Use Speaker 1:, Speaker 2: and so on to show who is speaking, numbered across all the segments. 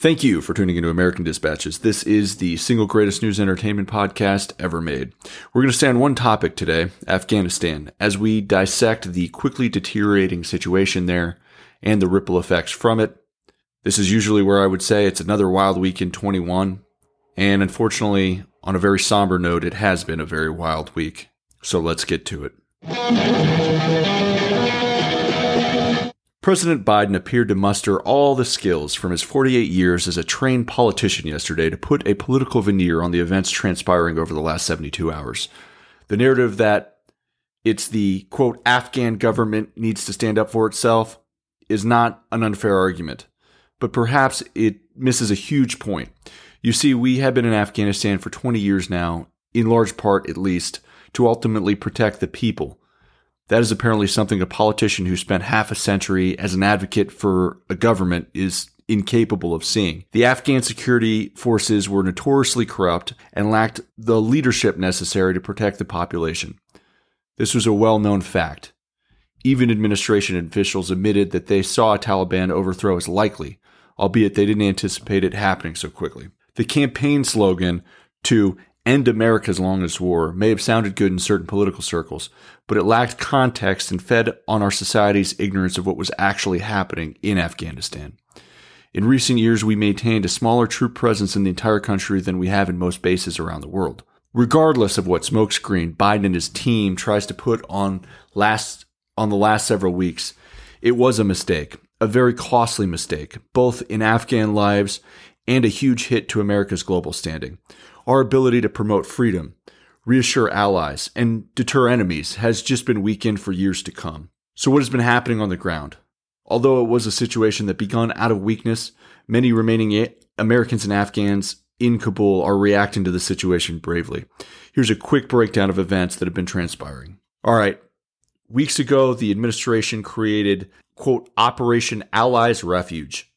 Speaker 1: Thank you for tuning into American Dispatches. This is the single greatest news entertainment podcast ever made. We're going to stay on one topic today Afghanistan as we dissect the quickly deteriorating situation there and the ripple effects from it. This is usually where I would say it's another wild week in 21. And unfortunately, on a very somber note, it has been a very wild week. So let's get to it. President Biden appeared to muster all the skills from his 48 years as a trained politician yesterday to put a political veneer on the events transpiring over the last 72 hours. The narrative that it's the quote Afghan government needs to stand up for itself is not an unfair argument, but perhaps it misses a huge point. You see, we have been in Afghanistan for 20 years now, in large part at least, to ultimately protect the people that is apparently something a politician who spent half a century as an advocate for a government is incapable of seeing. The Afghan security forces were notoriously corrupt and lacked the leadership necessary to protect the population. This was a well known fact. Even administration officials admitted that they saw a Taliban overthrow as likely, albeit they didn't anticipate it happening so quickly. The campaign slogan to end America's longest war may have sounded good in certain political circles, but it lacked context and fed on our society's ignorance of what was actually happening in Afghanistan. In recent years, we maintained a smaller troop presence in the entire country than we have in most bases around the world. Regardless of what smokescreen Biden and his team tries to put on last on the last several weeks, it was a mistake, a very costly mistake, both in Afghan lives and a huge hit to America's global standing. Our ability to promote freedom, reassure allies, and deter enemies has just been weakened for years to come. So, what has been happening on the ground? Although it was a situation that began out of weakness, many remaining Americans and Afghans in Kabul are reacting to the situation bravely. Here's a quick breakdown of events that have been transpiring. All right. Weeks ago, the administration created, quote, Operation Allies Refuge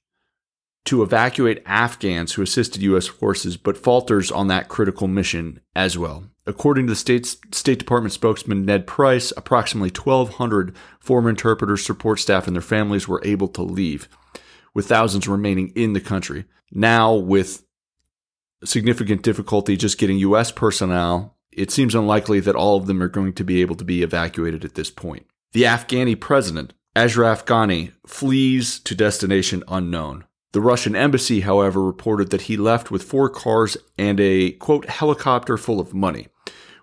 Speaker 1: to evacuate Afghans who assisted U.S. forces, but falters on that critical mission as well. According to the State's, State Department spokesman Ned Price, approximately 1,200 former interpreters, support staff, and their families were able to leave, with thousands remaining in the country. Now, with significant difficulty just getting U.S. personnel, it seems unlikely that all of them are going to be able to be evacuated at this point. The Afghani president, Ashraf Ghani, flees to destination unknown. The Russian embassy, however, reported that he left with four cars and a, quote, helicopter full of money.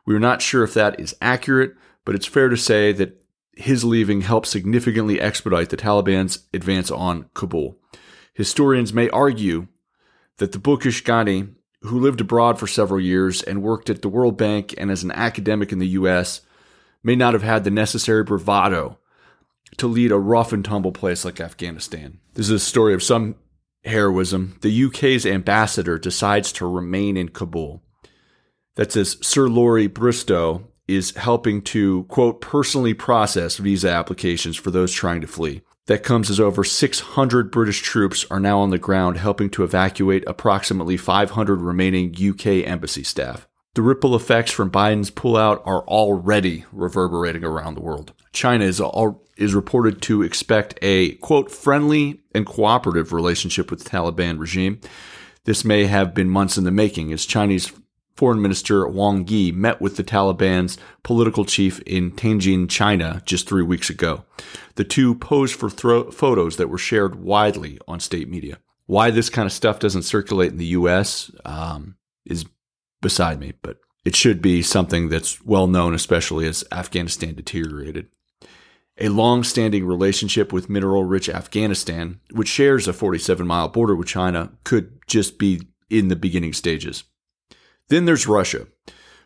Speaker 1: We are not sure if that is accurate, but it's fair to say that his leaving helped significantly expedite the Taliban's advance on Kabul. Historians may argue that the bookish Ghani, who lived abroad for several years and worked at the World Bank and as an academic in the U.S., may not have had the necessary bravado to lead a rough and tumble place like Afghanistan. This is a story of some heroism, the UK's ambassador decides to remain in Kabul. That says Sir Laurie Bristow is helping to, quote, personally process visa applications for those trying to flee. That comes as over 600 British troops are now on the ground helping to evacuate approximately 500 remaining UK embassy staff. The ripple effects from Biden's pullout are already reverberating around the world. China is all, is reported to expect a quote friendly and cooperative relationship with the Taliban regime. This may have been months in the making as Chinese Foreign Minister Wang Yi met with the Taliban's political chief in Tianjin, China, just three weeks ago. The two posed for thro- photos that were shared widely on state media. Why this kind of stuff doesn't circulate in the U.S. Um, is beside me, but it should be something that's well known, especially as Afghanistan deteriorated a long standing relationship with mineral rich Afghanistan, which shares a 47 mile border with China, could just be in the beginning stages. Then there's Russia.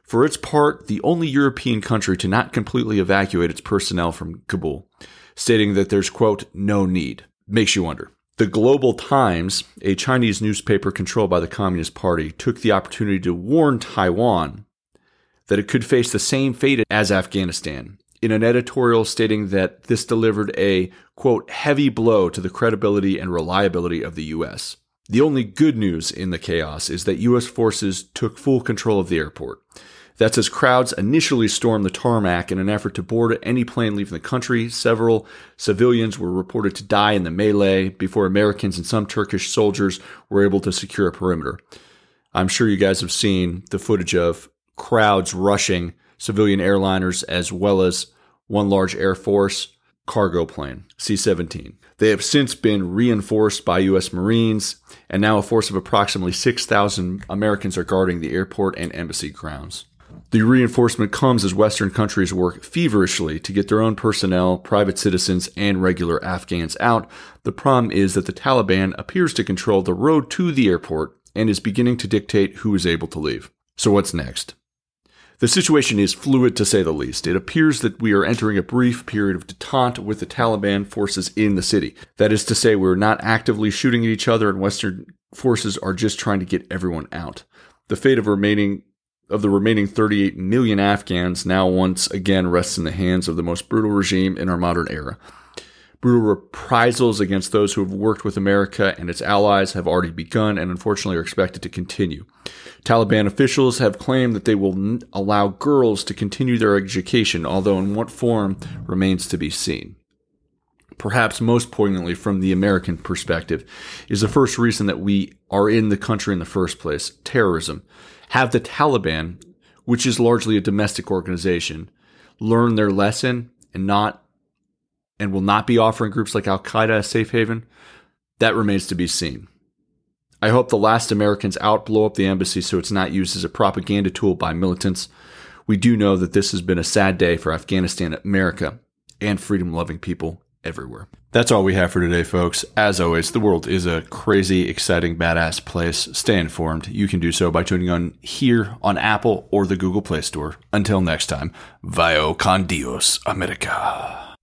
Speaker 1: For its part, the only European country to not completely evacuate its personnel from Kabul, stating that there's, quote, no need. Makes you wonder. The Global Times, a Chinese newspaper controlled by the Communist Party, took the opportunity to warn Taiwan that it could face the same fate as Afghanistan in an editorial stating that this delivered a, quote, heavy blow to the credibility and reliability of the U.S. The only good news in the chaos is that U.S. forces took full control of the airport. That's as crowds initially stormed the tarmac in an effort to board any plane leaving the country. Several civilians were reported to die in the melee before Americans and some Turkish soldiers were able to secure a perimeter. I'm sure you guys have seen the footage of crowds rushing civilian airliners as well as one large Air Force cargo plane, C 17. They have since been reinforced by U.S. Marines, and now a force of approximately 6,000 Americans are guarding the airport and embassy grounds. The reinforcement comes as Western countries work feverishly to get their own personnel, private citizens, and regular Afghans out. The problem is that the Taliban appears to control the road to the airport and is beginning to dictate who is able to leave. So, what's next? The situation is fluid to say the least. It appears that we are entering a brief period of detente with the Taliban forces in the city. That is to say, we're not actively shooting at each other, and Western forces are just trying to get everyone out. The fate of remaining of the remaining 38 million Afghans now once again rests in the hands of the most brutal regime in our modern era. Brutal reprisals against those who have worked with America and its allies have already begun and unfortunately are expected to continue. Taliban officials have claimed that they will n- allow girls to continue their education, although in what form remains to be seen. Perhaps most poignantly from the American perspective is the first reason that we are in the country in the first place terrorism. Have the Taliban, which is largely a domestic organization, learn their lesson and not and will not be offering groups like Al Qaeda a safe haven? That remains to be seen. I hope the last Americans out blow up the embassy so it's not used as a propaganda tool by militants. We do know that this has been a sad day for Afghanistan, America, and freedom loving people everywhere. That's all we have for today, folks. As always, the world is a crazy, exciting, badass place. Stay informed. You can do so by tuning on here on Apple or the Google Play Store. Until next time, Vio con Dios, America.